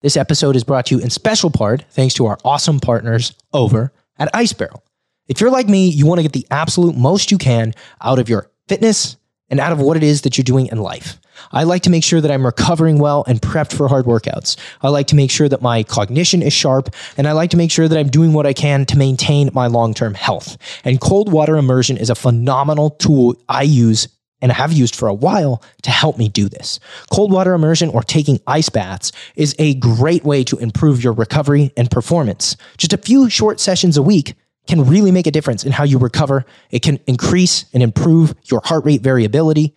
This episode is brought to you in special part thanks to our awesome partners over at Ice Barrel. If you're like me, you want to get the absolute most you can out of your fitness and out of what it is that you're doing in life. I like to make sure that I'm recovering well and prepped for hard workouts. I like to make sure that my cognition is sharp, and I like to make sure that I'm doing what I can to maintain my long term health. And cold water immersion is a phenomenal tool I use and have used for a while to help me do this. Cold water immersion or taking ice baths is a great way to improve your recovery and performance. Just a few short sessions a week can really make a difference in how you recover. It can increase and improve your heart rate variability.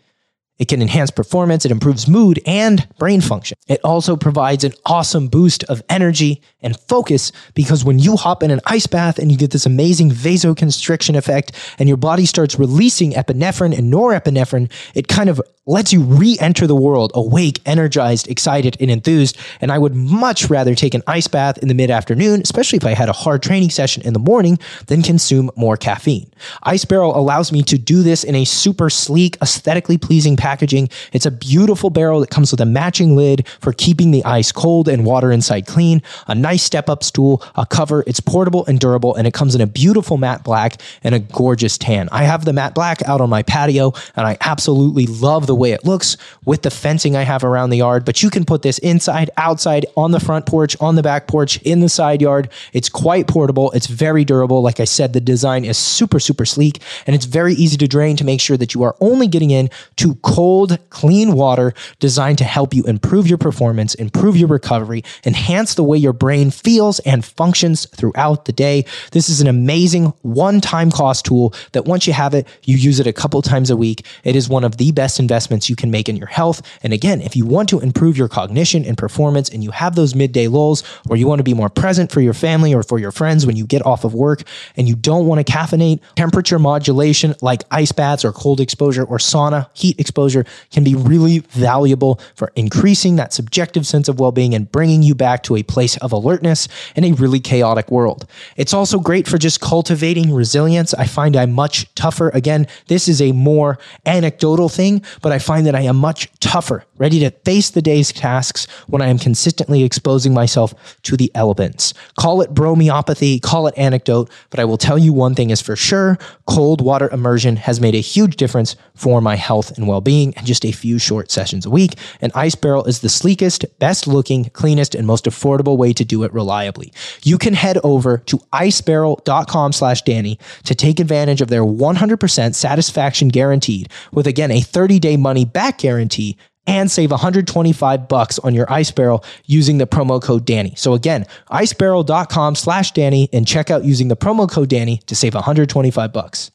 It can enhance performance, it improves mood and brain function. It also provides an awesome boost of energy and focus because when you hop in an ice bath and you get this amazing vasoconstriction effect and your body starts releasing epinephrine and norepinephrine, it kind of lets you re enter the world awake, energized, excited, and enthused. And I would much rather take an ice bath in the mid afternoon, especially if I had a hard training session in the morning, than consume more caffeine. Ice Barrel allows me to do this in a super sleek, aesthetically pleasing packaging. It's a beautiful barrel that comes with a matching lid for keeping the ice cold and water inside clean, a nice step up stool, a cover. It's portable and durable, and it comes in a beautiful matte black and a gorgeous tan. I have the matte black out on my patio, and I absolutely love the way it looks with the fencing I have around the yard. But you can put this inside, outside, on the front porch, on the back porch, in the side yard. It's quite portable. It's very durable. Like I said, the design is super, super sleek and it's very easy to drain to make sure that you are only getting in to cold, clean water designed to help you improve your performance, improve your recovery, enhance the way your brain feels and functions throughout the day. This is an amazing one time cost tool that once you have it, you use it a couple times a week. It is one of the best investments you can make in your health. And again, if you want to improve your cognition and performance and you have those midday lulls or you want to be more present for your family or for your friends when you get off of work and you don't want to caffeinate, temperature modulation like ice baths or cold exposure or sauna, heat exposure can be really valuable for increasing that subjective sense of well being and bringing you back to a place of alertness in a really chaotic world. It's also great for just cultivating resilience. I find I'm much tougher. Again, this is a more anecdotal thing, but I find that I am much tougher, ready to face the day's tasks when I am consistently exposing myself to the elements. Call it bromeopathy, call it anecdote, but I will tell you one thing is for sure cold water immersion has made a huge difference for my health and well being in just a few short sessions a week. And Ice Barrel is the sleekest, best looking, cleanest, and most affordable way to do it reliably. You can head over to icebarrel.com slash Danny to take advantage of their 100% satisfaction guaranteed with again a 30 day money back guarantee and save 125 bucks on your ice barrel using the promo code Danny. So again, icebarrel.com slash Danny and check out using the promo code Danny to save 125 bucks.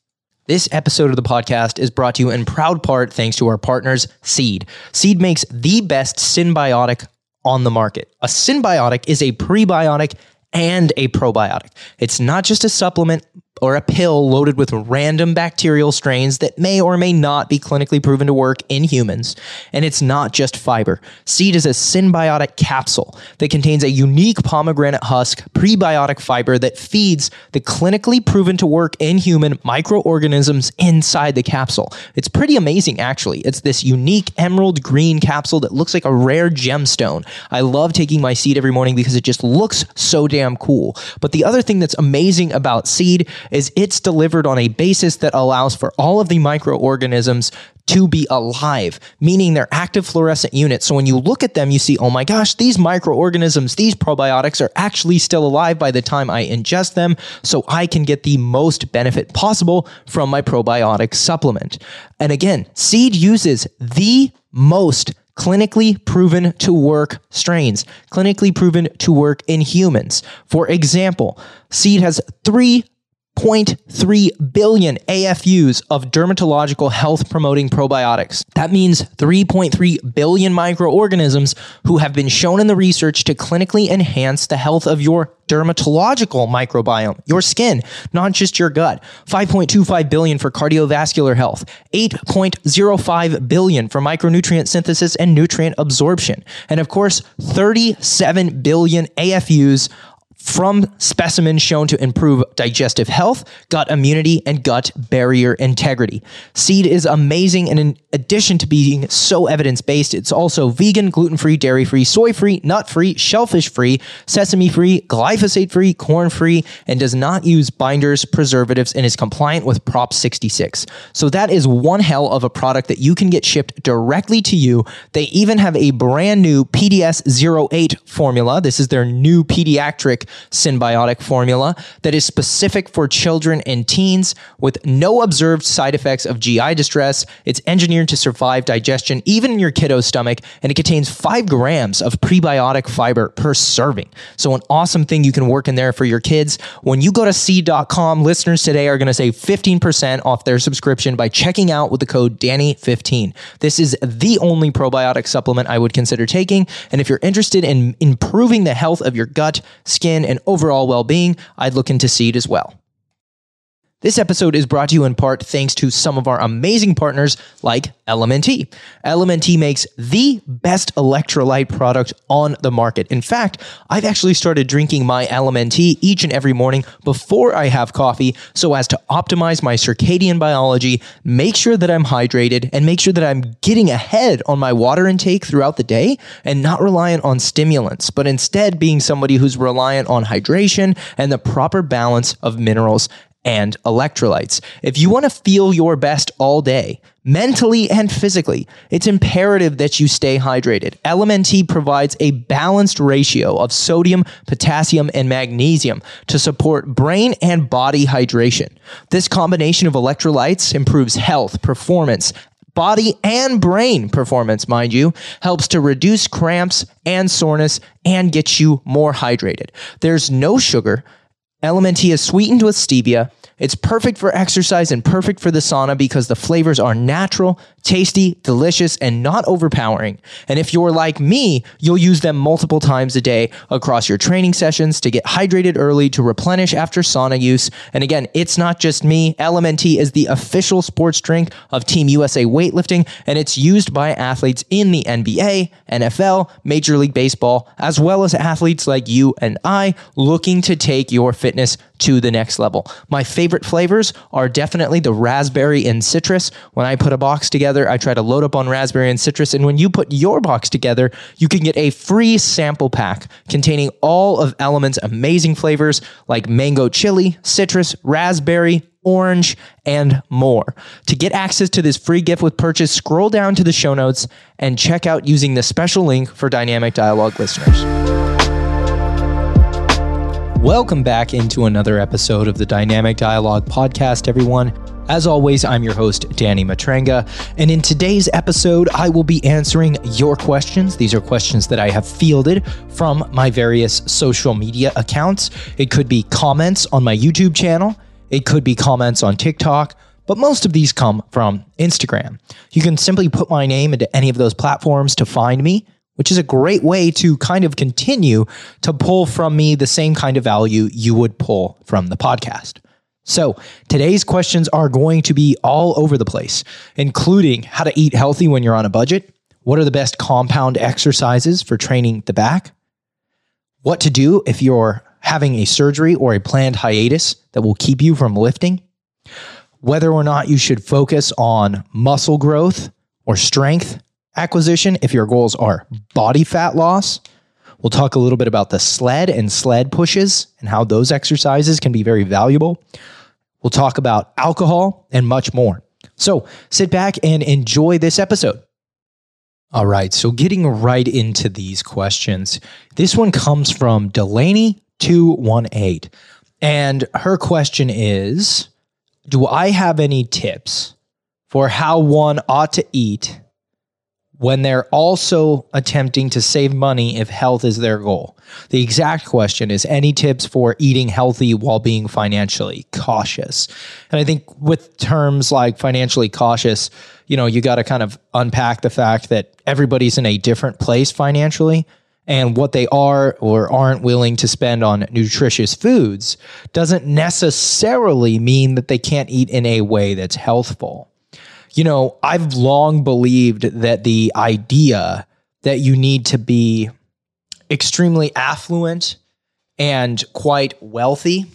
This episode of the podcast is brought to you in proud part thanks to our partners, Seed. Seed makes the best symbiotic on the market. A symbiotic is a prebiotic and a probiotic. It's not just a supplement or a pill loaded with random bacterial strains that may or may not be clinically proven to work in humans. And it's not just fiber. Seed is a symbiotic capsule that contains a unique pomegranate husk prebiotic fiber that feeds the clinically proven to work in human microorganisms inside the capsule. It's pretty amazing, actually. It's this unique emerald green capsule that looks like a rare gemstone. I love taking my seed every morning because it just looks so damn cool. But the other thing that's amazing about seed is it's delivered on a basis that allows for all of the microorganisms to be alive, meaning they're active fluorescent units. So when you look at them, you see, oh my gosh, these microorganisms, these probiotics are actually still alive by the time I ingest them. So I can get the most benefit possible from my probiotic supplement. And again, seed uses the most clinically proven to work strains, clinically proven to work in humans. For example, seed has three 0.3 billion AFUs of dermatological health promoting probiotics. That means 3.3 billion microorganisms who have been shown in the research to clinically enhance the health of your dermatological microbiome, your skin, not just your gut. 5.25 billion for cardiovascular health, 8.05 billion for micronutrient synthesis and nutrient absorption, and of course, 37 billion AFUs from specimens shown to improve digestive health, gut immunity, and gut barrier integrity. Seed is amazing, and in addition to being so evidence based, it's also vegan, gluten free, dairy free, soy free, nut free, shellfish free, sesame free, glyphosate free, corn free, and does not use binders, preservatives, and is compliant with Prop 66. So that is one hell of a product that you can get shipped directly to you. They even have a brand new PDS 08 formula. This is their new pediatric symbiotic formula that is specific for children and teens with no observed side effects of GI distress. It's engineered to survive digestion even in your kiddo's stomach, and it contains five grams of prebiotic fiber per serving. So, an awesome thing you can work in there for your kids. When you go to seed.com, listeners today are going to save 15% off their subscription by checking out with the code Danny15. This is the only probiotic supplement I would consider taking. And if you're interested in improving the health of your gut, skin, and overall well being, I'd look into Seed as well. This episode is brought to you in part thanks to some of our amazing partners like LMNT. LMNT makes the best electrolyte product on the market. In fact, I've actually started drinking my LMNT each and every morning before I have coffee so as to optimize my circadian biology, make sure that I'm hydrated, and make sure that I'm getting ahead on my water intake throughout the day and not reliant on stimulants, but instead being somebody who's reliant on hydration and the proper balance of minerals and electrolytes. If you want to feel your best all day, mentally and physically, it's imperative that you stay hydrated. LMNT provides a balanced ratio of sodium, potassium, and magnesium to support brain and body hydration. This combination of electrolytes improves health, performance, body and brain performance, mind you, helps to reduce cramps and soreness and get you more hydrated. There's no sugar. LMNT is sweetened with stevia. It's perfect for exercise and perfect for the sauna because the flavors are natural, tasty, delicious, and not overpowering. And if you're like me, you'll use them multiple times a day across your training sessions to get hydrated early to replenish after sauna use. And again, it's not just me. LMNT is the official sports drink of Team USA weightlifting, and it's used by athletes in the NBA, NFL, Major League Baseball, as well as athletes like you and I looking to take your fitness to the next level. My favorite flavors are definitely the raspberry and citrus. When I put a box together, I try to load up on raspberry and citrus. And when you put your box together, you can get a free sample pack containing all of LMNT's amazing flavors like mango chili, citrus, raspberry, orange, and more. To get access to this free gift with purchase, scroll down to the show notes and check out using the special link for Dynamic Dialogue listeners. Welcome back into another episode of the Dynamic Dialogue podcast, everyone. As always, I'm your host, Danny Matranga, and in today's episode, I will be answering your questions. These are questions that I have fielded from my various social media accounts. It could be comments on my YouTube channel, it could be comments on TikTok, but most of these come from Instagram. You can simply put my name into any of those platforms to find me which is a great way to kind of continue to pull from me the same kind of value you would pull from the podcast. So, today's questions are going to be all over the place, including how to eat healthy when you're on a budget, what are the best compound exercises for training the back, what to do if you're having a surgery or a planned hiatus that will keep you from lifting, whether or not you should focus on muscle growth or strength acquisition if your goals are body fat loss. We'll talk a little bit about the sled and sled pushes and how those exercises can be very valuable. We'll talk about alcohol and much more. So sit back and enjoy this episode. All right, so getting right into these questions. This one comes from Delaney218. And her question is Do I have any tips for how one ought to eat when they're also attempting to save money if health is their goal. The exact question is any tips for eating healthy while being financially cautious? And I think with terms like financially cautious, you know, you got to kind of unpack the fact that everybody's in a different place financially. And what they are or aren't willing to spend on nutritious foods doesn't necessarily mean that they can't eat in a way that's healthful you know, I've long believed that the idea that you need to be extremely affluent and quite wealthy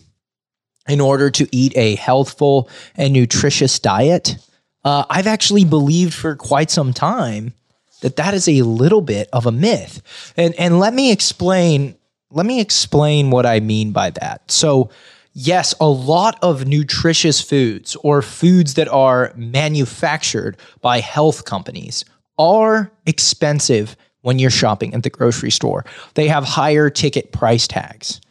in order to eat a healthful and nutritious diet. Uh, I've actually believed for quite some time that that is a little bit of a myth. And and let me explain let me explain what I mean by that. So, yes, a lot of nutritious foods or foods that are manufactured by health companies are expensive when you're shopping at the grocery store. They have higher ticket price tags.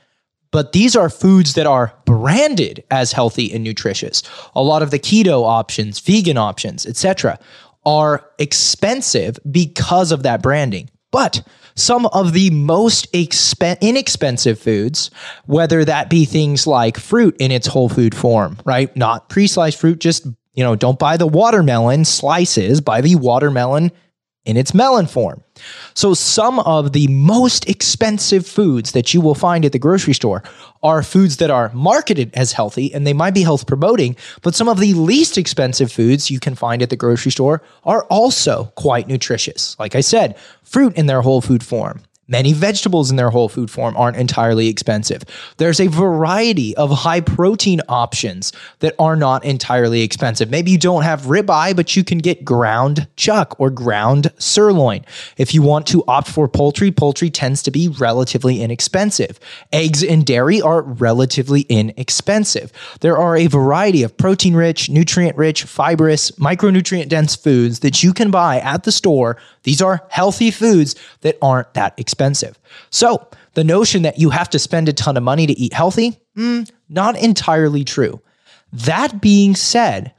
But these are foods that are branded as healthy and nutritious. A lot of the keto options, vegan options, etc., are expensive because of that branding. But some of the most expen- inexpensive foods, whether that be things like fruit in its whole food form, right? Not pre sliced fruit, just, you know, don't buy the watermelon slices, buy the watermelon in its melon form. So, some of the most expensive foods that you will find at the grocery store are foods that are marketed as healthy and they might be health promoting, but some of the least expensive foods you can find at the grocery store are also quite nutritious. Like I said, fruit in their whole food form, Many vegetables in their whole food form aren't entirely expensive. There's a variety of high protein options that are not entirely expensive. Maybe you don't have ribeye, but you can get ground chuck or ground sirloin. If you want to opt for poultry, poultry tends to be relatively inexpensive. Eggs and dairy are relatively inexpensive. There are a variety of protein rich, nutrient rich, fibrous, micronutrient dense foods that you can buy at the store these are healthy foods that aren't that expensive. So, the notion that you have to spend a ton of money to eat healthy, mm, not entirely true. That being said,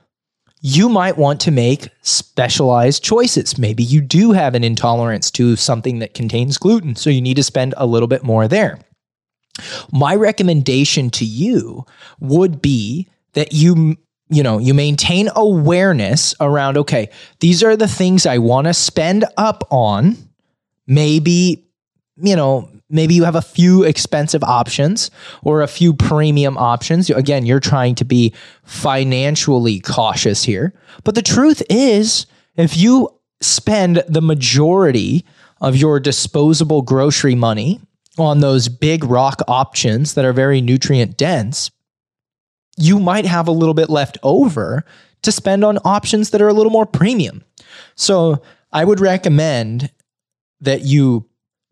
you might want to make specialized choices. Maybe you do have an intolerance to something that contains gluten, so you need to spend a little bit more there. My recommendation to you would be that you you know, you maintain awareness around, okay, these are the things I want to spend up on. Maybe, you know, maybe you have a few expensive options or a few premium options. Again, you're trying to be financially cautious here. But the truth is, if you spend the majority of your disposable grocery money on those big rock options that are very nutrient dense, you might have a little bit left over to spend on options that are a little more premium. So I would recommend that you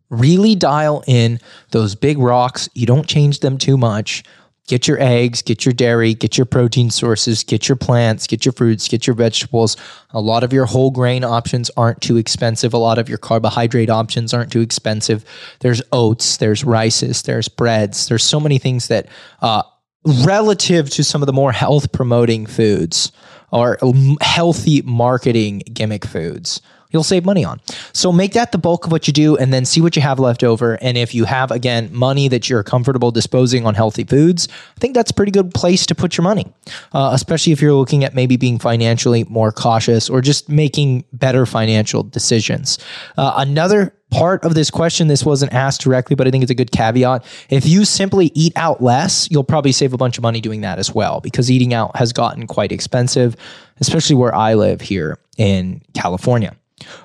really dial in those big rocks. You don't change them too much. Get your eggs, get your dairy, get your protein sources, get your plants, get your fruits, get your vegetables. A lot of your whole grain options aren't too expensive. A lot of your carbohydrate options aren't too expensive. There's oats, there's rices, there's breads. There's so many things that uh, relative to some of the more health promoting foods or healthy marketing gimmick foods you'll save money on. So make that the bulk of what you do and then see what you have left over. And if you have, again, money that you're comfortable disposing on healthy foods, I think that's a pretty good place to put your money, uh, especially if you're looking at maybe being financially more cautious or just making better financial decisions. Uh, another part of this question, this wasn't asked directly, but I think it's a good caveat. If you simply eat out less, you'll probably save a bunch of money doing that as well because eating out has gotten quite expensive, especially where I live here in California.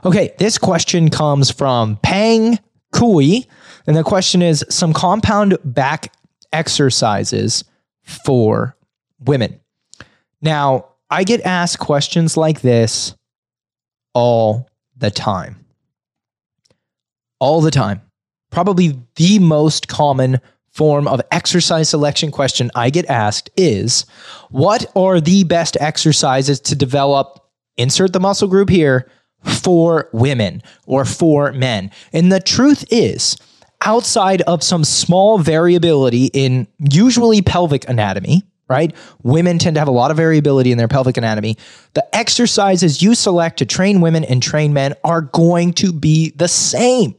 Okay, this question comes from Pang Kui. And the question is some compound back exercises for women. Now, I get asked questions like this all the time. All the time. Probably the most common form of exercise selection question I get asked is What are the best exercises to develop? Insert the muscle group here for women or for men. And the truth is, outside of some small variability in usually pelvic anatomy, right? Women tend to have a lot of variability in their pelvic anatomy. The exercises you select to train women and train men are going to be the same.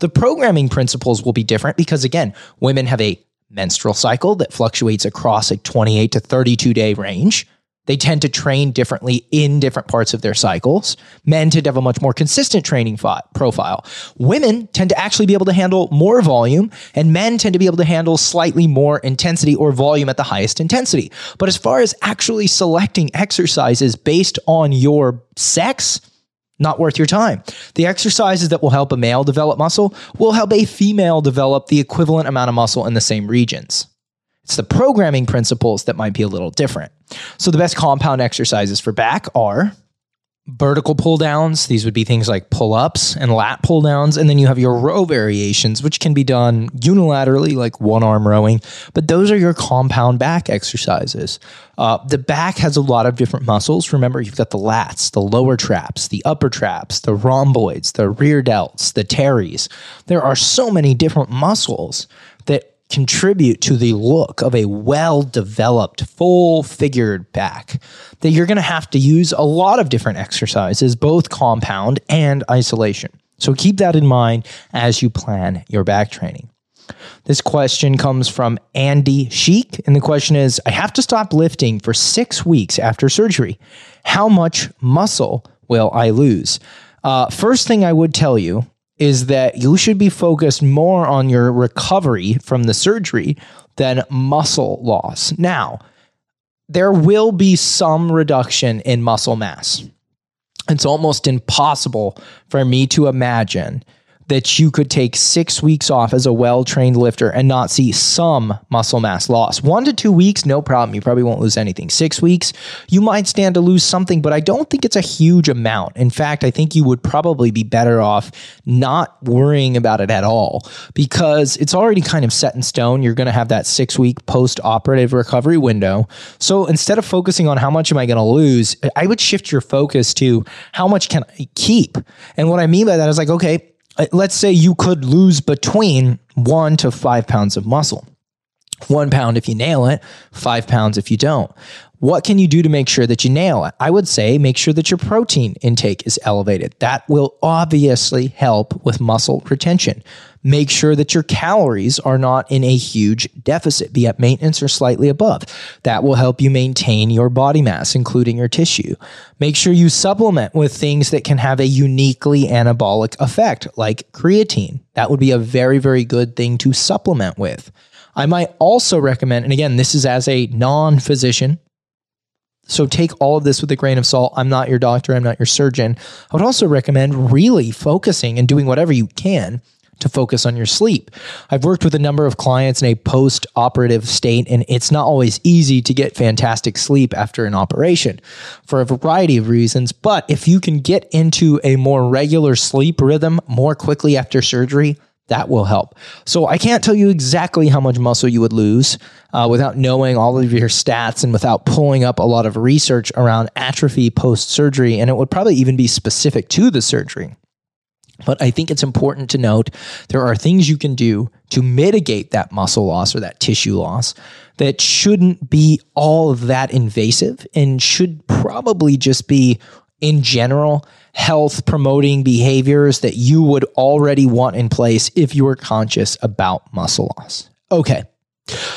The programming principles will be different because, again, women have a menstrual cycle that fluctuates across a 28 to 32 day range. They tend to train differently in different parts of their cycles. Men tend to have a much more consistent training fi- profile. Women tend to actually be able to handle more volume, and men tend to be able to handle slightly more intensity or volume at the highest intensity. But as far as actually selecting exercises based on your sex, not worth your time. The exercises that will help a male develop muscle will help a female develop the equivalent amount of muscle in the same regions. It's the programming principles that might be a little different. So, the best compound exercises for back are vertical pull downs. These would be things like pull ups and lat pull downs. And then you have your row variations, which can be done unilaterally, like one arm rowing. But those are your compound back exercises. Uh, the back has a lot of different muscles. Remember, you've got the lats, the lower traps, the upper traps, the rhomboids, the rear delts, the teres. There are so many different muscles contribute to the look of a well developed, full figured back, that you're going to have to use a lot of different exercises, both compound and isolation. So keep that in mind as you plan your back training. This question comes from Andy Sheik, and the question is I have to stop lifting for six weeks after surgery. How much muscle will I lose? Uh, first thing I would tell you is that you should be focused more on your recovery from the surgery than muscle loss. Now, there will be some reduction in muscle mass. It's almost impossible for me to imagine that you could take six weeks off as a well trained lifter and not see some muscle mass loss. One to two weeks, no problem. You probably won't lose anything. Six weeks, you might stand to lose something, but I don't think it's a huge amount. In fact, I think you would probably be better off not worrying about it at all because it's already kind of set in stone. You're going to have that six week post operative recovery window. So instead of focusing on how much am I going to lose, I would shift your focus to how much can I keep? And what I mean by that is like, okay, Uh, let's say you could lose between one to five pounds of muscle. One pound if you nail it, five pounds if you don't. What can you do to make sure that you nail it? I would say make sure that your protein intake is elevated. That will obviously help with muscle retention. Make sure that your calories are not in a huge deficit, be at maintenance or slightly above. That will help you maintain your body mass, including your tissue. Make sure you supplement with things that can have a uniquely anabolic effect, like creatine. That would be a very, very good thing to supplement with. I might also recommend, and again, this is as a non physician, so take all of this with a grain of salt. I'm not your doctor, I'm not your surgeon. I would also recommend really focusing and doing whatever you can to focus on your sleep. I've worked with a number of clients in a post operative state, and it's not always easy to get fantastic sleep after an operation for a variety of reasons. But if you can get into a more regular sleep rhythm more quickly after surgery, that will help. So I can't tell you exactly how much muscle you would lose uh, without knowing all of your stats and without pulling up a lot of research around atrophy post surgery. And it would probably even be specific to the surgery. But I think it's important to note there are things you can do to mitigate that muscle loss or that tissue loss that shouldn't be all that invasive and should probably just be in general health promoting behaviors that you would already want in place if you were conscious about muscle loss. Okay.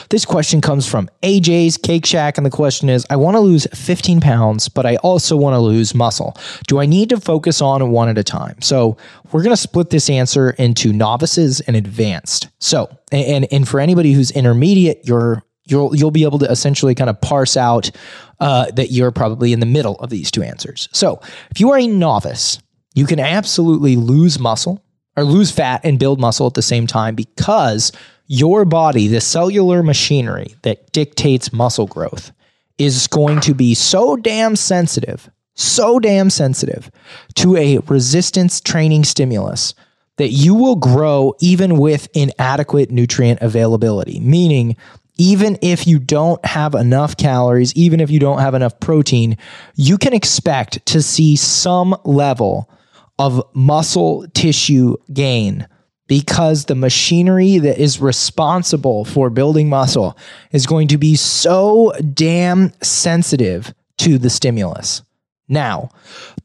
This question comes from AJ's Cake Shack, and the question is I want to lose 15 pounds, but I also want to lose muscle. Do I need to focus on one at a time? So, we're going to split this answer into novices and advanced. So, and, and for anybody who's intermediate, you're you'll you'll be able to essentially kind of parse out uh, that you're probably in the middle of these two answers. So if you are a novice, you can absolutely lose muscle or lose fat and build muscle at the same time because your body, the cellular machinery that dictates muscle growth, is going to be so damn sensitive, so damn sensitive to a resistance training stimulus that you will grow even with inadequate nutrient availability, meaning even if you don't have enough calories, even if you don't have enough protein, you can expect to see some level of muscle tissue gain because the machinery that is responsible for building muscle is going to be so damn sensitive to the stimulus. Now,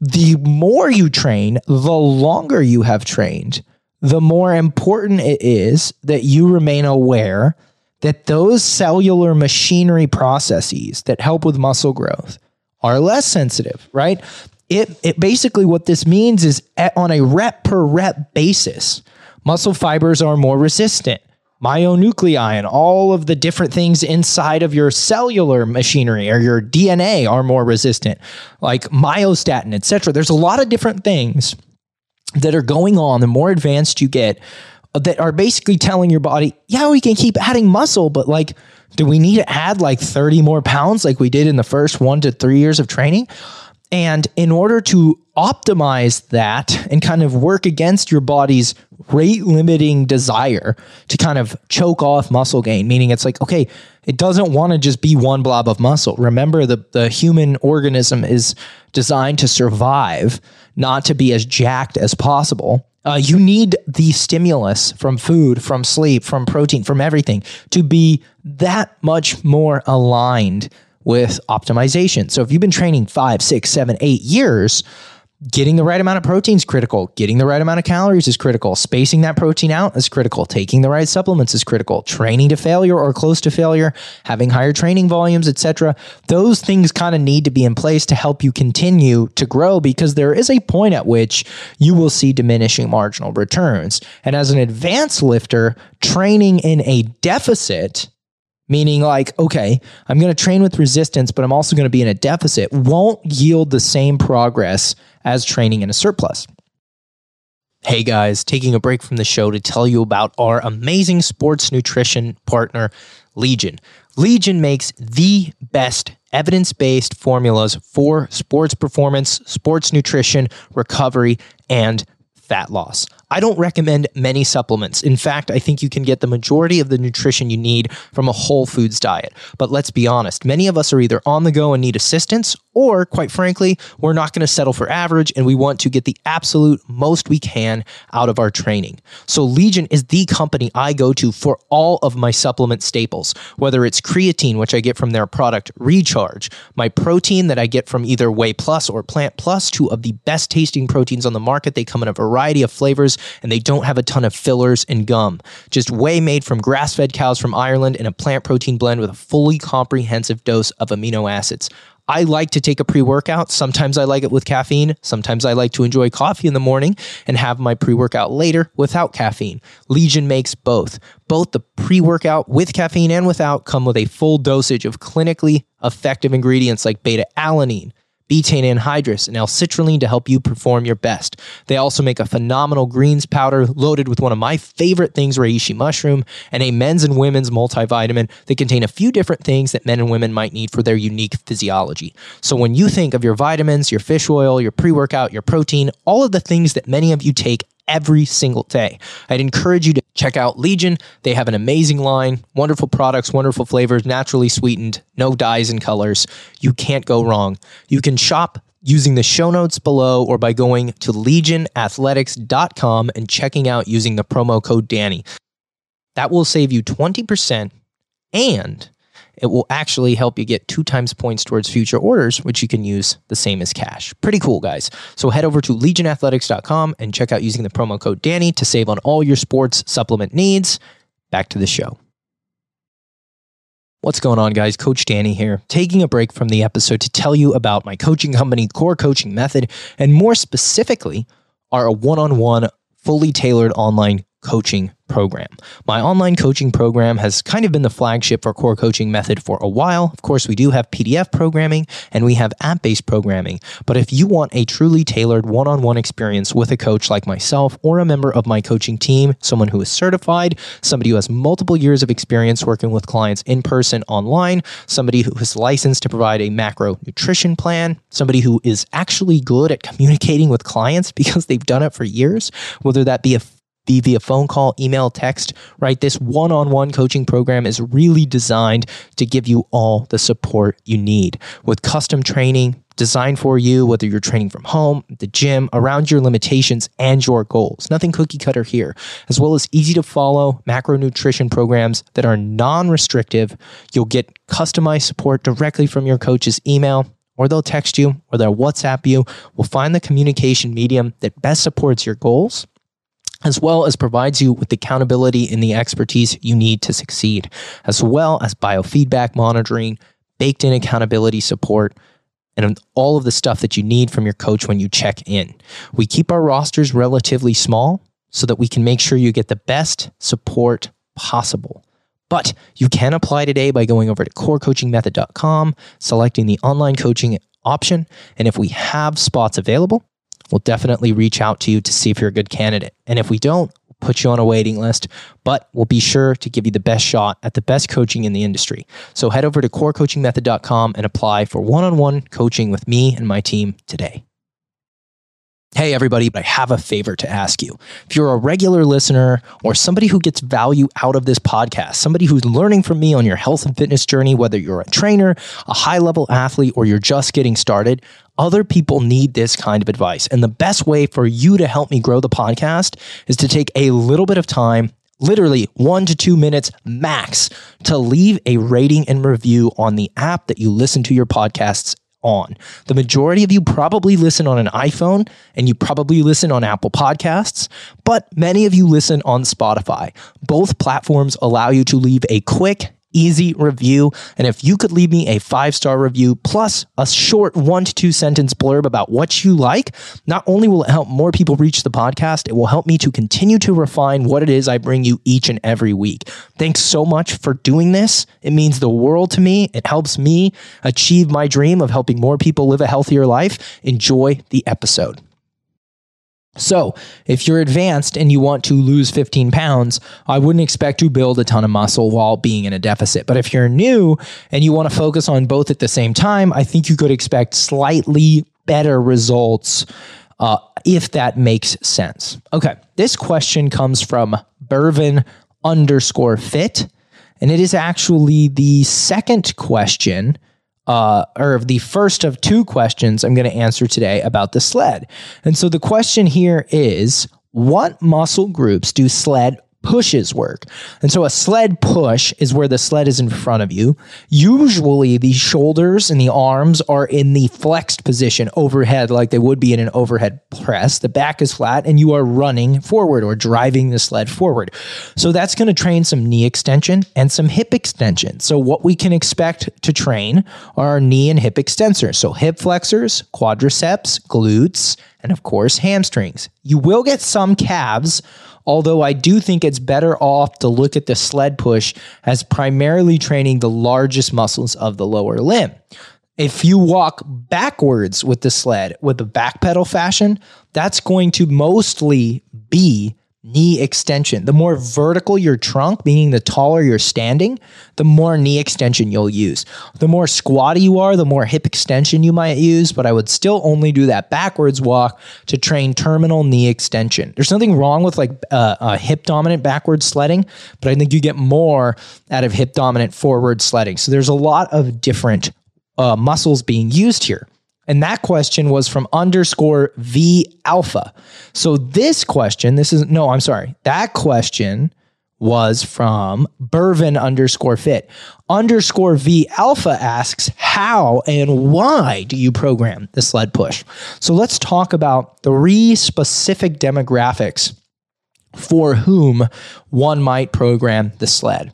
the more you train, the longer you have trained, the more important it is that you remain aware that those cellular machinery processes that help with muscle growth are less sensitive, right? It, it basically what this means is at, on a rep per rep basis, muscle fibers are more resistant. myonuclei and all of the different things inside of your cellular machinery or your DNA are more resistant, like myostatin, etc. There's a lot of different things that are going on. The more advanced you get, that are basically telling your body, yeah, we can keep adding muscle, but like, do we need to add like 30 more pounds like we did in the first one to three years of training? And in order to optimize that and kind of work against your body's rate limiting desire to kind of choke off muscle gain, meaning it's like, okay, it doesn't want to just be one blob of muscle. Remember, the, the human organism is designed to survive, not to be as jacked as possible. Uh, you need the stimulus from food, from sleep, from protein, from everything to be that much more aligned with optimization. So if you've been training five, six, seven, eight years, getting the right amount of protein is critical. Getting the right amount of calories is critical. Spacing that protein out is critical. Taking the right supplements is critical. Training to failure or close to failure, having higher training volumes, etc. Those things kind of need to be in place to help you continue to grow because there is a point at which you will see diminishing marginal returns. And as an advanced lifter, training in a deficit meaning like okay i'm going to train with resistance but i'm also going to be in a deficit won't yield the same progress as training in a surplus hey guys taking a break from the show to tell you about our amazing sports nutrition partner legion legion makes the best evidence-based formulas for sports performance sports nutrition recovery and fat loss I don't recommend many supplements. In fact, I think you can get the majority of the nutrition you need from a whole foods diet. But let's be honest, many of us are either on the go and need assistance, or quite frankly, we're not going to settle for average and we want to get the absolute most we can out of our training. So, Legion is the company I go to for all of my supplement staples, whether it's creatine, which I get from their product Recharge, my protein that I get from either Whey Plus or Plant Plus, two of the best tasting proteins on the market. They come in a variety of flavors and they don't have a ton of fillers and gum. Just whey made from grass fed cows from Ireland and a plant protein blend with a fully comprehensive dose of amino acids. I like to take a pre workout. Sometimes I like it with caffeine. Sometimes I like to enjoy coffee in the morning and have my pre workout later without caffeine. Legion makes both. Both the pre workout with caffeine and without come with a full dosage of clinically effective ingredients like beta alanine, betaine anhydrous, and L-citrulline to help you perform your best. They also make a phenomenal greens powder loaded with one of my favorite things, reishi mushroom, and a men's and women's multivitamin that contain a few different things that men and women might need for their unique physiology. So when you think of your vitamins, your fish oil, your pre-workout, your protein, all of the things that many of you take every single day. I'd encourage you to check out Legion. They have an amazing line, wonderful products, wonderful flavors, naturally sweetened, no dyes and colors. You can't go wrong. You can shop using the show notes below or by going to legionathletics.com and checking out using the promo code Danny. That will save you 20% and it will actually help you get two times points towards future orders, which you can use the same as cash. Pretty cool, guys. So head over to legionathletics.com and check out using the promo code Danny to save on all your sports supplement needs. Back to the show. What's going on, guys? Coach Danny here, taking a break from the episode to tell you about my coaching company, Core Coaching Method, and more specifically, our one on one, fully tailored online coaching program. My online coaching program has kind of been the flagship for core coaching method for a while. Of course, we do have PDF programming and we have app based programming. But if you want a truly tailored one on one experience with a coach like myself or a member of my coaching team, someone who is certified, somebody who has multiple years of experience working with clients in person, online, somebody who is licensed to provide a macro nutrition plan, somebody who is actually good at communicating with clients because they've done it for years, whether that be a via phone call, email, text, right? This one on one coaching program is really designed to give you all the support you need with custom training designed for you, whether you're training from home, the gym, around your limitations and your goals. Nothing cookie cutter here, as well as easy to follow macronutrition programs that are non restrictive. You'll get customized support directly from your coach's email or they'll text you or they'll WhatsApp you. We'll find the communication medium that best supports your goals as well as provides you with the accountability and the expertise you need to succeed, as well as biofeedback monitoring, baked in accountability support, and all of the stuff that you need from your coach when you check in. We keep our rosters relatively small so that we can make sure you get the best support possible. But you can apply today by going over to corecoachingmethod.com, selecting the online coaching option. And if we have spots available, we'll definitely reach out to you to see if you're a good candidate. And if we don't, put you on a waiting list, but we'll be sure to give you the best shot at the best coaching in the industry. So head over to corecoachingmethod.com and apply for one on one coaching with me and my team today. Hey, everybody, I have a favor to ask you. If you're a regular listener or somebody who gets value out of this podcast, somebody who's learning from me on your health and fitness journey, whether you're a trainer, a high level athlete, or you're just getting started, other people need this kind of advice. And the best way for you to help me grow the podcast is to take a little bit of time literally one to two minutes max to leave a rating and review on the app that you listen to your podcasts on. The majority of you probably listen on an iPhone and you probably listen on Apple Podcasts, but many of you listen on Spotify. Both platforms allow you to leave a quick easy review. And if you could leave me a five star review plus a short one to two sentence blurb about what you like, not only will it help more people reach the podcast, it will help me to continue to refine what it is I bring you each and every week. Thanks so much for doing this. It means the world to me. It helps me achieve my dream of helping more people live a healthier life. Enjoy the episode. So, if you're advanced and you want to lose 15 pounds, I wouldn't expect to build a ton of muscle while being in a deficit. But if you're new and you want to focus on both at the same time, I think you could expect slightly better results uh, if that makes sense. Okay, this question comes from Bervin underscore fit, and it is actually the second question uh, or the first of two questions I'm going to answer today about the sled. And so the question here is what muscle groups do sled pushes work. And so a sled push is where the sled is in front of you. Usually the shoulders and the arms are in the flexed position overhead, like they would be in an overhead press. The back is flat and you are running forward or driving the sled forward. So that's going to train some knee extension and some hip extension. So what we can expect to train are knee and hip extensors. So hip flexors, quadriceps, glutes, and of course hamstrings. You will get some calves Although I do think it's better off to look at the sled push as primarily training the largest muscles of the lower limb. If you walk backwards with the sled with the back pedal fashion, that's going to mostly be knee extension. The more vertical your trunk, meaning the taller you're standing, the more knee extension you'll use. The more squatty you are, the more hip extension you might use, but I would still only do that backwards walk to train terminal knee extension. There's nothing wrong with like uh, uh, hip dominant backwards sledding, but I think you get more out of hip dominant forward sledding. So there's a lot of different uh, muscles being used here. And that question was from underscore V alpha. So this question, this is, no, I'm sorry. That question was from Bervin underscore fit. Underscore V alpha asks, how and why do you program the sled push? So let's talk about three specific demographics for whom one might program the sled.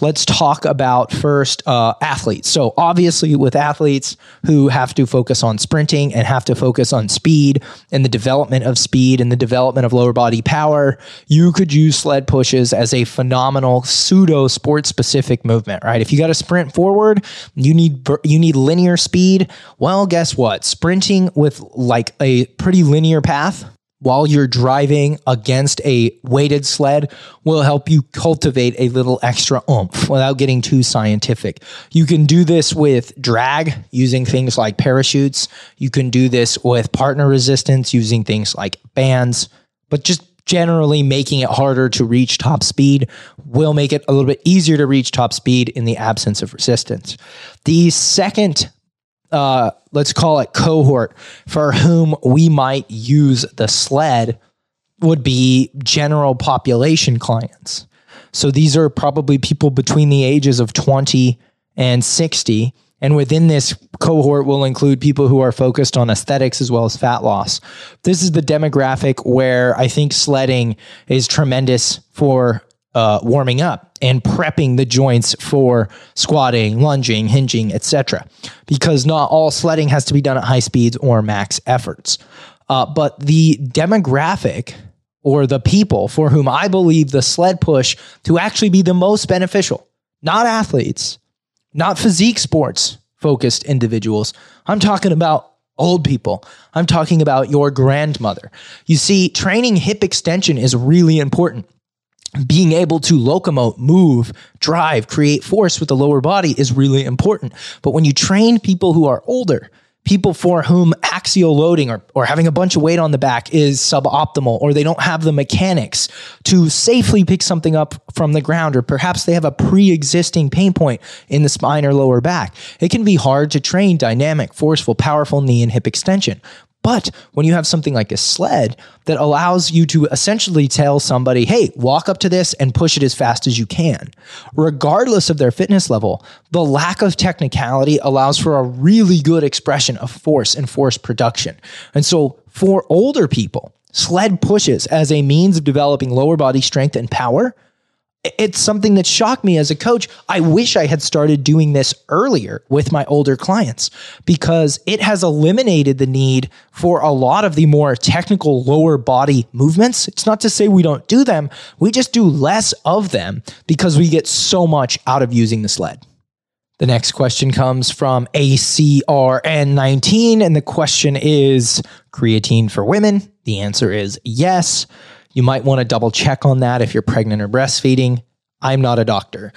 Let's talk about first uh, athletes. So, obviously, with athletes who have to focus on sprinting and have to focus on speed and the development of speed and the development of lower body power, you could use sled pushes as a phenomenal pseudo sport specific movement, right? If you got to sprint forward, you need you need linear speed. Well, guess what? Sprinting with like a pretty linear path while you're driving against a weighted sled will help you cultivate a little extra oomph without getting too scientific. You can do this with drag using things like parachutes. You can do this with partner resistance using things like bands, but just generally making it harder to reach top speed will make it a little bit easier to reach top speed in the absence of resistance. The second uh, let's call it cohort for whom we might use the sled would be general population clients. So these are probably people between the ages of 20 and 60. And within this cohort will include people who are focused on aesthetics as well as fat loss. This is the demographic where I think sledding is tremendous for uh, warming up and prepping the joints for squatting, lunging, hinging, etc. Because not all sledding has to be done at high speeds or max efforts. Uh, but the demographic or the people for whom I believe the sled push to actually be the most beneficial, not athletes, not physique sports focused individuals. I'm talking about old people. I'm talking about your grandmother. You see, training hip extension is really important. Being able to locomote, move, drive, create force with the lower body is really important. But when you train people who are older, people for whom axial loading or, or having a bunch of weight on the back is suboptimal, or they don't have the mechanics to safely pick something up from the ground, or perhaps they have a pre existing pain point in the spine or lower back. It can be hard to train dynamic, forceful, powerful knee and hip extension. But when you have something like a sled that allows you to essentially tell somebody, hey, walk up to this and push it as fast as you can, regardless of their fitness level, the lack of technicality allows for a really good expression of force and force production. And so for older people, sled pushes as a means of developing lower body strength and power it's something that shocked me as a coach. I wish I had started doing this earlier with my older clients because it has eliminated the need for a lot of the more technical lower body movements. It's not to say we don't do them, we just do less of them because we get so much out of using the sled. The next question comes from ACRN19, and the question is creatine for women. The answer is yes. You might want to double check on that if you're pregnant or breastfeeding. I'm not a doctor.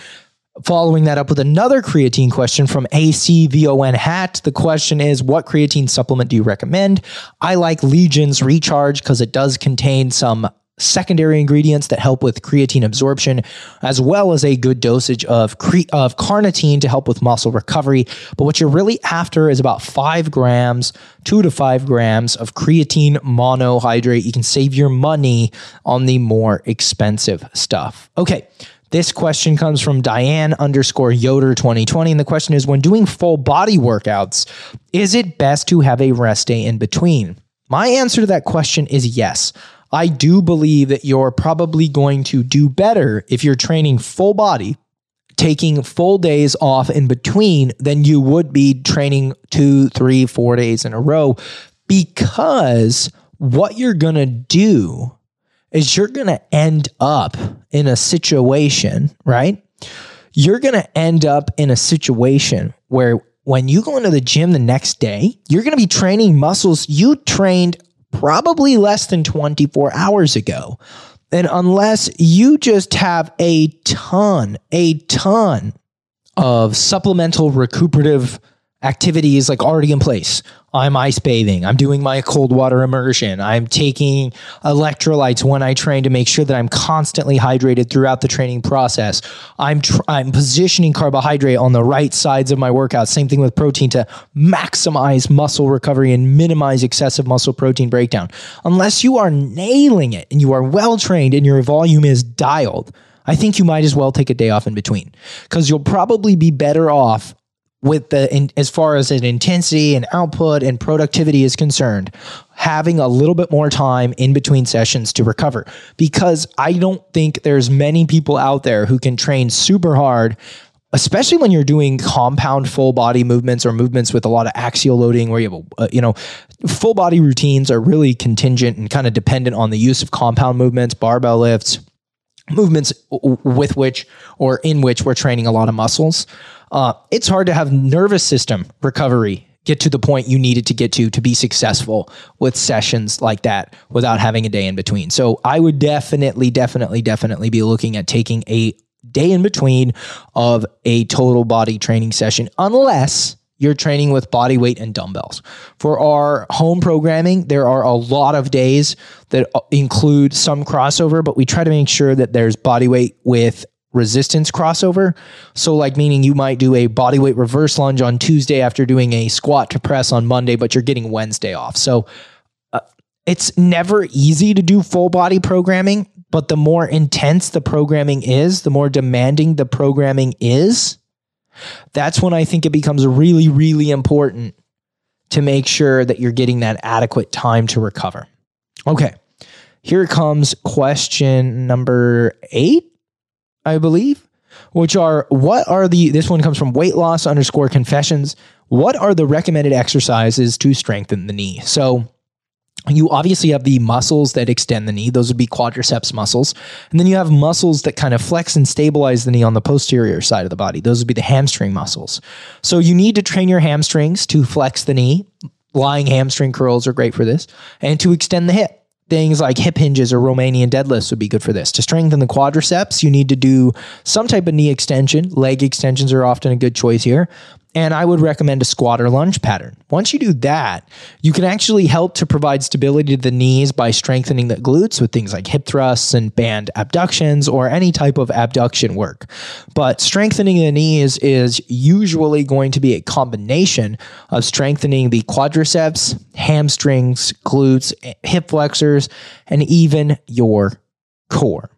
Following that up with another creatine question from ACVON Hat. The question is, what creatine supplement do you recommend? I like Legion's Recharge because it does contain some secondary ingredients that help with creatine absorption, as well as a good dosage of, cre- of carnitine to help with muscle recovery. But what you're really after is about five grams, two to five grams of creatine monohydrate. You can save your money on the more expensive stuff. Okay. This question comes from Diane underscore Yoder 2020. And the question is when doing full body workouts, is it best to have a rest day in between? My answer to that question is yes. I do believe that you're probably going to do better if you're training full body, taking full days off in between than you would be training two, three, four days in a row. Because what you're going to do is you're going to end up in a situation, right? You're going to end up in a situation where when you go into the gym the next day, you're going to be training muscles you trained probably less than 24 hours ago. And unless you just have a ton, a ton of supplemental recuperative activities like already in place. I'm ice bathing. I'm doing my cold water immersion. I'm taking electrolytes when I train to make sure that I'm constantly hydrated throughout the training process. I'm tr- I'm positioning carbohydrate on the right sides of my workout. Same thing with protein to maximize muscle recovery and minimize excessive muscle protein breakdown. Unless you are nailing it and you are well trained and your volume is dialed, I think you might as well take a day off in between because you'll probably be better off with the in, as far as an intensity and output and productivity is concerned having a little bit more time in between sessions to recover. Because i don't think there's many people out there who can train super hard especially when you're doing compound full body movements or movements with a lot of axial loading where you have a, uh, you know full body routines are really contingent and kind of dependent on the use of compound movements barbell lifts movements with which or in which we're training a lot of muscles uh, it's hard to have nervous system recovery get to the point you needed to get to to be successful with sessions like that without having a day in between. So I would definitely, definitely, definitely be looking at taking a day in between of a total body training session, unless you're training with body weight and dumbbells. For our home programming, there are a lot of days that include some crossover, but we try to make sure that there's body weight with resistance crossover. So, like, meaning you might do a body weight reverse lunge on Tuesday after doing a squat to press on Monday, but you're getting Wednesday off. So, uh, it's never easy to do full body programming, but the more intense the programming is, the more demanding the programming is, that's when I think it becomes really, really important to make sure that you're getting that adequate time to recover. Okay. Here comes question number eight. I believe, which are what are the, this one comes from weight loss underscore confessions. What are the recommended exercises to strengthen the knee? So, you obviously have the muscles that extend the knee. Those would be quadriceps muscles. And then you have muscles that kind of flex and stabilize the knee on the posterior side of the body. Those would be the hamstring muscles. So you need to train your hamstrings to flex the knee. Lying hamstring curls are great for this and to extend the hip. Things like hip hinges or Romanian deadlifts would be good for this. To strengthen the quadriceps, you need to do some type of knee extension. Leg extensions are often a good choice here. And I would recommend a squat or lunge pattern. Once you do that, you can actually help to provide stability to the knees by strengthening the glutes with things like hip thrusts and band abductions or any type of abduction work. But strengthening the knees is usually going to be a combination of strengthening the quadriceps, hamstrings, glutes, hip flexors, and even your core.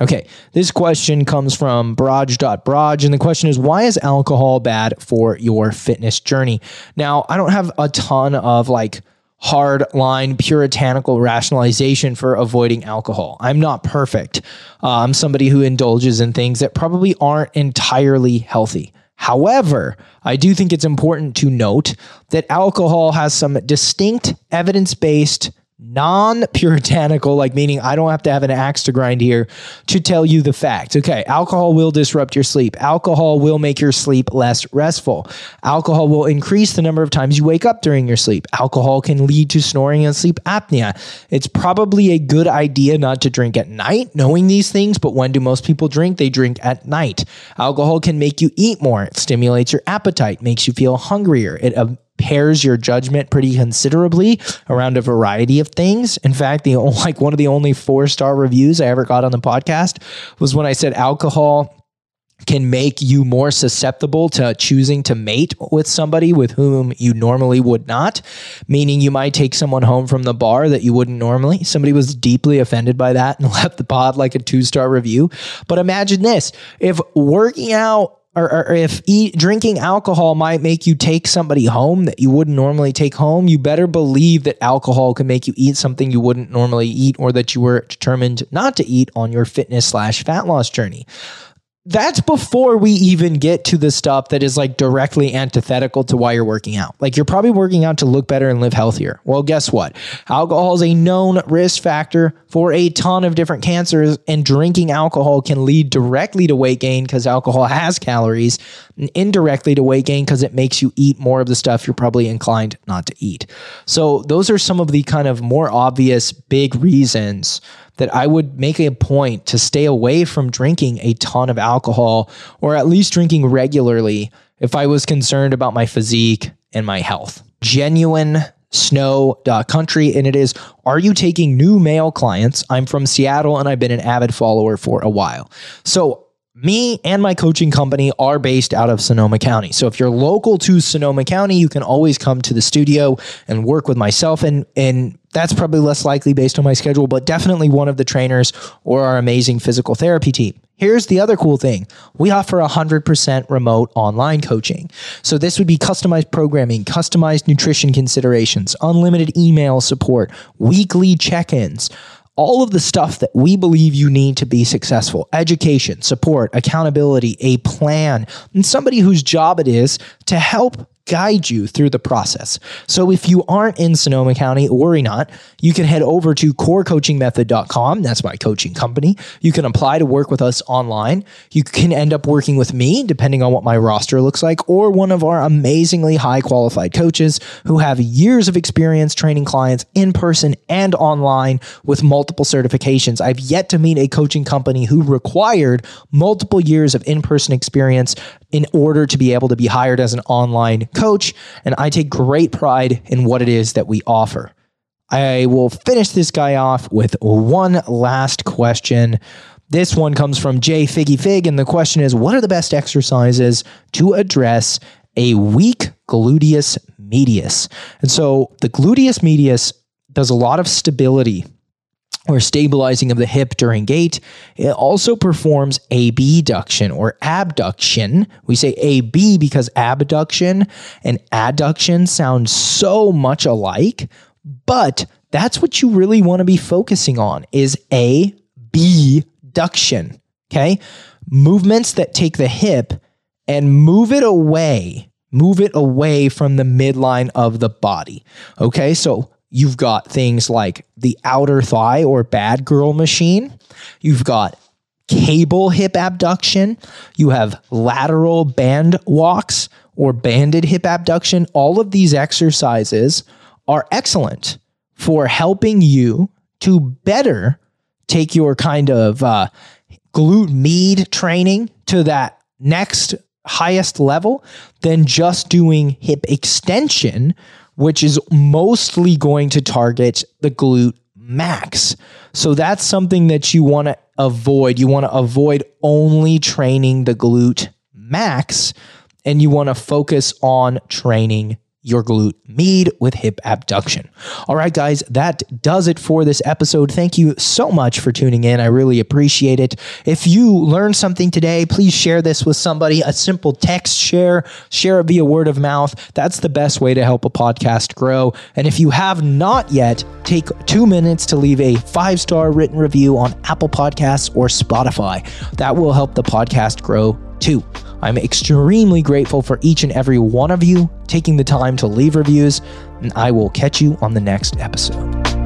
Okay, this question comes from Braj.Braj, and the question is why is alcohol bad for your fitness journey? Now, I don't have a ton of like hard line puritanical rationalization for avoiding alcohol. I'm not perfect. Uh, I'm somebody who indulges in things that probably aren't entirely healthy. However, I do think it's important to note that alcohol has some distinct evidence based non puritanical, like meaning I don't have to have an axe to grind here to tell you the facts. Okay, alcohol will disrupt your sleep. Alcohol will make your sleep less restful. Alcohol will increase the number of times you wake up during your sleep. Alcohol can lead to snoring and sleep apnea. It's probably a good idea not to drink at night, knowing these things, but when do most people drink? They drink at night. Alcohol can make you eat more. It stimulates your appetite, makes you feel hungrier. It uh, impairs your judgment pretty considerably around a variety of things. In fact, the like one of the only four star reviews I ever got on the podcast was when I said alcohol can make you more susceptible to choosing to mate with somebody with whom you normally would not, meaning you might take someone home from the bar that you wouldn't normally. Somebody was deeply offended by that and left the pod like a two star review. But imagine this if working out or, or if eat, drinking alcohol might make you take somebody home that you wouldn't normally take home, you better believe that alcohol can make you eat something you wouldn't normally eat or that you were determined not to eat on your fitness slash fat loss journey that's before we even get to the stuff that is like directly antithetical to why you're working out. Like you're probably working out to look better and live healthier. Well, guess what? Alcohol is a known risk factor for a ton of different cancers, and drinking alcohol can lead directly to weight gain because alcohol has calories, and indirectly to weight gain because it makes you eat more of the stuff you're probably inclined not to eat. So, those are some of the kind of more obvious big reasons that I would make a point to stay away from drinking a ton of alcohol or at least drinking regularly if I was concerned about my physique and my health. Genuine snow.country and it is are you taking new male clients i'm from seattle and i've been an avid follower for a while so me and my coaching company are based out of Sonoma County. So if you're local to Sonoma County, you can always come to the studio and work with myself and and that's probably less likely based on my schedule, but definitely one of the trainers or our amazing physical therapy team. Here's the other cool thing. We offer 100% remote online coaching. So this would be customized programming, customized nutrition considerations, unlimited email support, weekly check-ins, all of the stuff that we believe you need to be successful. Education, support, accountability, a plan, and somebody whose job it is to help guide you through the process. So if you aren't in Sonoma County, worry not. You can head over to corecoachingmethod.com. That's my coaching company. You can apply to work with us online. You can end up working with me, depending on what my roster looks like, or one of our amazingly high qualified coaches who have years of experience training clients in person and online with multiple certifications. I've yet to meet a coaching company who required multiple years of in person experience in order to be able to be hired as an online coach. And I take great pride in what it is that we offer. I will finish this guy off with one last question. This one comes from Jay Figgy Fig, and the question is What are the best exercises to address a weak gluteus medius? And so the gluteus medius does a lot of stability or stabilizing of the hip during gait. It also performs abduction or abduction. We say AB because abduction and adduction sound so much alike, but that's what you really want to be focusing on is abduction. Okay? Movements that take the hip and move it away, move it away from the midline of the body. Okay? So You've got things like the outer thigh or bad girl machine. You've got cable hip abduction. You have lateral band walks or banded hip abduction. All of these exercises are excellent for helping you to better take your kind of uh, glute med training to that next highest level than just doing hip extension, which is mostly going to target the glute max. So that's something that you want to avoid. You want to avoid only training the glute max and you want to focus on training your glute med with hip abduction. All right, guys, that does it for this episode. Thank you so much for tuning in. I really appreciate it. If you learned something today, please share this with somebody. A simple text share, share it via word of mouth. That's the best way to help a podcast grow. And if you have not yet, take two minutes to leave a five star written review on Apple Podcasts or Spotify. That will help the podcast grow too. I'm extremely grateful for each and every one of you taking the time to leave reviews, and I will catch you on the next episode.